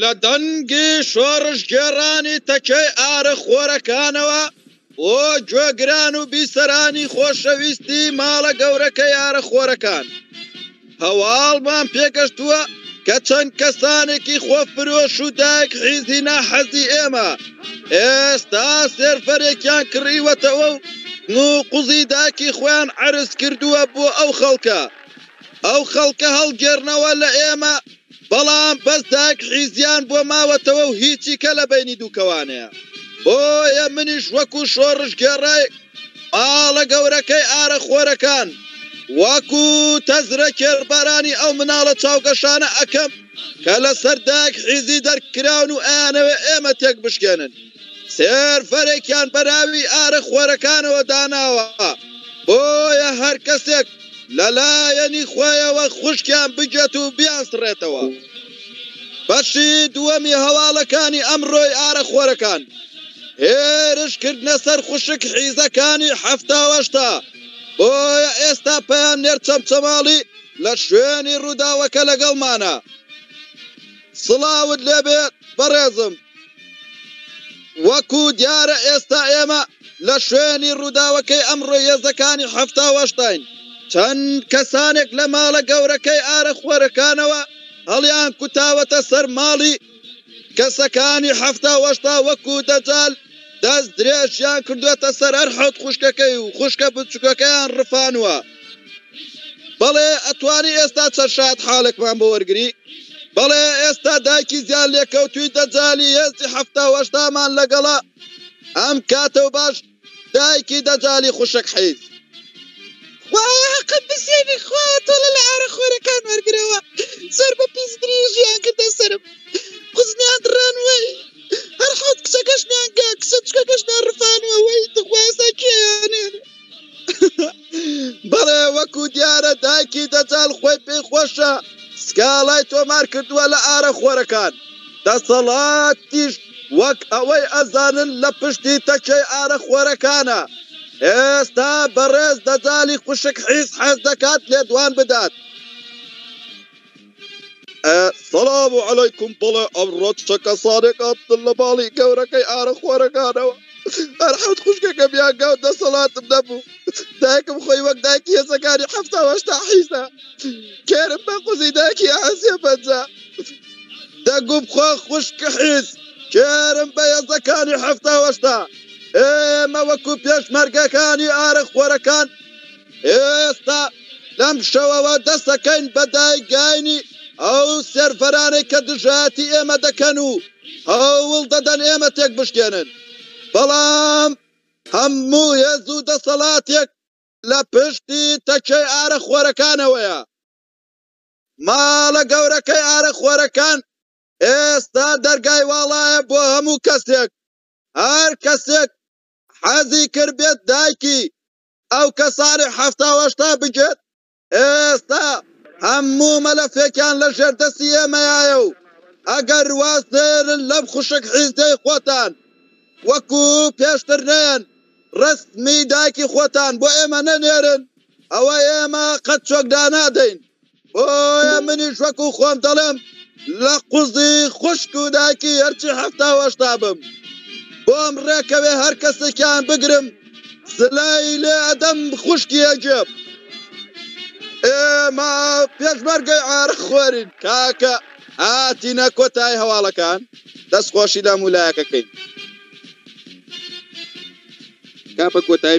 لە دەنگی شۆڕشگێڕانی تەکێی ئارە خۆرەکانەوە بۆ گوێگران و بیسەرانی خۆشەویستی ماڵە گەورەکەی ئارە خۆرەکان هەواڵمان پێگەشتووە کە چەند کەسانێکی خۆفرۆش و دایک حیزی ناحەزی ئێمە ئێستا سێرفەرێکیان کڕیوەتەوە و نوقوزی داکی خۆیان عرز کردووە بۆ ئەو خەڵکە ئەو خەڵکە هەڵگێڕنەوە لە ئێمە بەڵام بەس دایک حیزیان بۆ ماوەتەوە و هیچی کە لە بەینی دوو کەوانەیە بۆیە منیش وەکو شۆڕشگێڕێک ماڵە گەورەکەی ئارە خۆرەکان وەکو تەزرە کێربارانی ئەو مناڵە چاوگەشانە ئەکەم کە لە سەر دایک حیزی دەرکراون و ئەیانەوێ ئێمە تێک بشکێنن. سێرڤەرێکیان بە ناوی ئارە خوەرەکانەوە داناوە، بۆیە هەر کەسێک لە لایەنی خۆیەوە خوشکیان بگێت و بیانسڕێتەوە. بەشی دووەمی هەواڵەکانی ئەمڕۆی ئارە خۆرەکان، هێرش کردنە سەر خوشک حیزەکانی حەفتا و هەشتا، بۆیە ئێستا پەیامنێر چەمچەماڵی لە شوێنی ڕووداوەکە لەگەڵمانە. سڵاوت لێبێت بەڕێزم. وەکو دیارە ئێستا ئێمە لە شوێنی ڕووداوەکەی ئەمڕۆی هێزەکانی حەفتا و هەشتاین. چەند کەسانێک لە ماڵە گەورەکەی ئارەخوەرەکانەوە هەڵیان کوتاوەتە سەر ماڵی کەسەکانی حەفتا و هەشتا وەکو دەجال دەست درێژیان کردووەتە سەر هەر حەوت خوشکەکەی و خوشکە بچوکەکەیان ڕفانوە. بەڵێ ئەتوانی ئێستا چەند شایەت حالەکمان بۆ وەرگری بەڵێ ئێستا دایکی زیان لێکەوتوی دەجالی هێزی هەفتا وەشتامان لەگەڵە ئەم کاتە و باش دایکی دەجالی خوشک حیز خوایە حەقم بسێنی خوایە تۆڵە لە ئارە خۆرەکان وەرگرەوە زۆر بە پیس گریژیان کردە سرم قوزنیان دڕان وەی هەر حەوت کچەکەشمیان گا کچە چکەکەشمیان ڕفانوە وەی دخواسە کێیانێن بەڵێ وەکو دیارە دایکی دەجال خۆی پێی خۆشە سکاڵای تۆمار کردووە لە ئارە خۆرەکان دەسەڵاتیش وەک ئەوەی ئەزانن لە پشتی تەکێی ئارە خۆرەکانە ئێستا بەڕێز دەجالی خوشک حیز حەز دەکات لێدوان بدات. سلام و علیکم بڵێ ئەمڕۆ چە کەسانێک هاتن لە باڵی گەورەکەی ئارە خۆرەکانەوە ئەرحەوت خوشکەکە بیانگاو دەسەڵاتم نەبوو دایکم خۆی وەک دایکی هێزەکانی حفتاوەشتا حیزە کێرم بە قوزی دایکی ئاسیە بەجا دەگو بخۆ خوشکە حیز کێرم بە هێزەکانی حفتاوەشتا ئێمە وەکو پێشمەرگەکانی ئارە خۆرەکان ئێستا لەم شەوەوە دەست دەکەین بە دایکگاینی ئەو سێرڤەرانەی کە دژایەتی ئێمە دەکەن و هەوڵ دەدەن ئێمە تێکبشکێنن، بەڵام هەموو هێز و دەسەڵاتێک لە پشتی تەکیەی ئارەقخۆرەکانەوەیە. ماڵە گەورەکەی ئارەقخۆرەکان ئێستا دەرگای واڵایە بۆ هەموو کەسێک، هەر کەسێک حەزی کرد بێت دایکی ئەو کەسانەی حەفتا و هەشتا بگێت ئێستا هەموو مەلەفێکیان لە ژێر دەستی ئێمەیایە و ئەگەر واز نێرن لەم خوشک حیزەی خۆتان وەکو پێشتر نەیەن ڕەسمی دایکی خۆتان بۆ ئێمە نەنێرن ئەوە ئێمە قەت چۆک دانادەین. بۆیە منیش وەکو خۆم دەڵێم لە قوزی خوشک و دایکی هەرچی حەفتا و هەشتا بم بۆم ڕێکەوێ هەر کەسێکیان بگرم زلەی لێ ئەدەم خوشکی ئەگێم ئێمە پێشمەرگەی عارەق خۆرین کاکە هاتینە کۆتای هەواڵەکان دەستخۆشی لە مولایەکەکەین کاپە کۆتای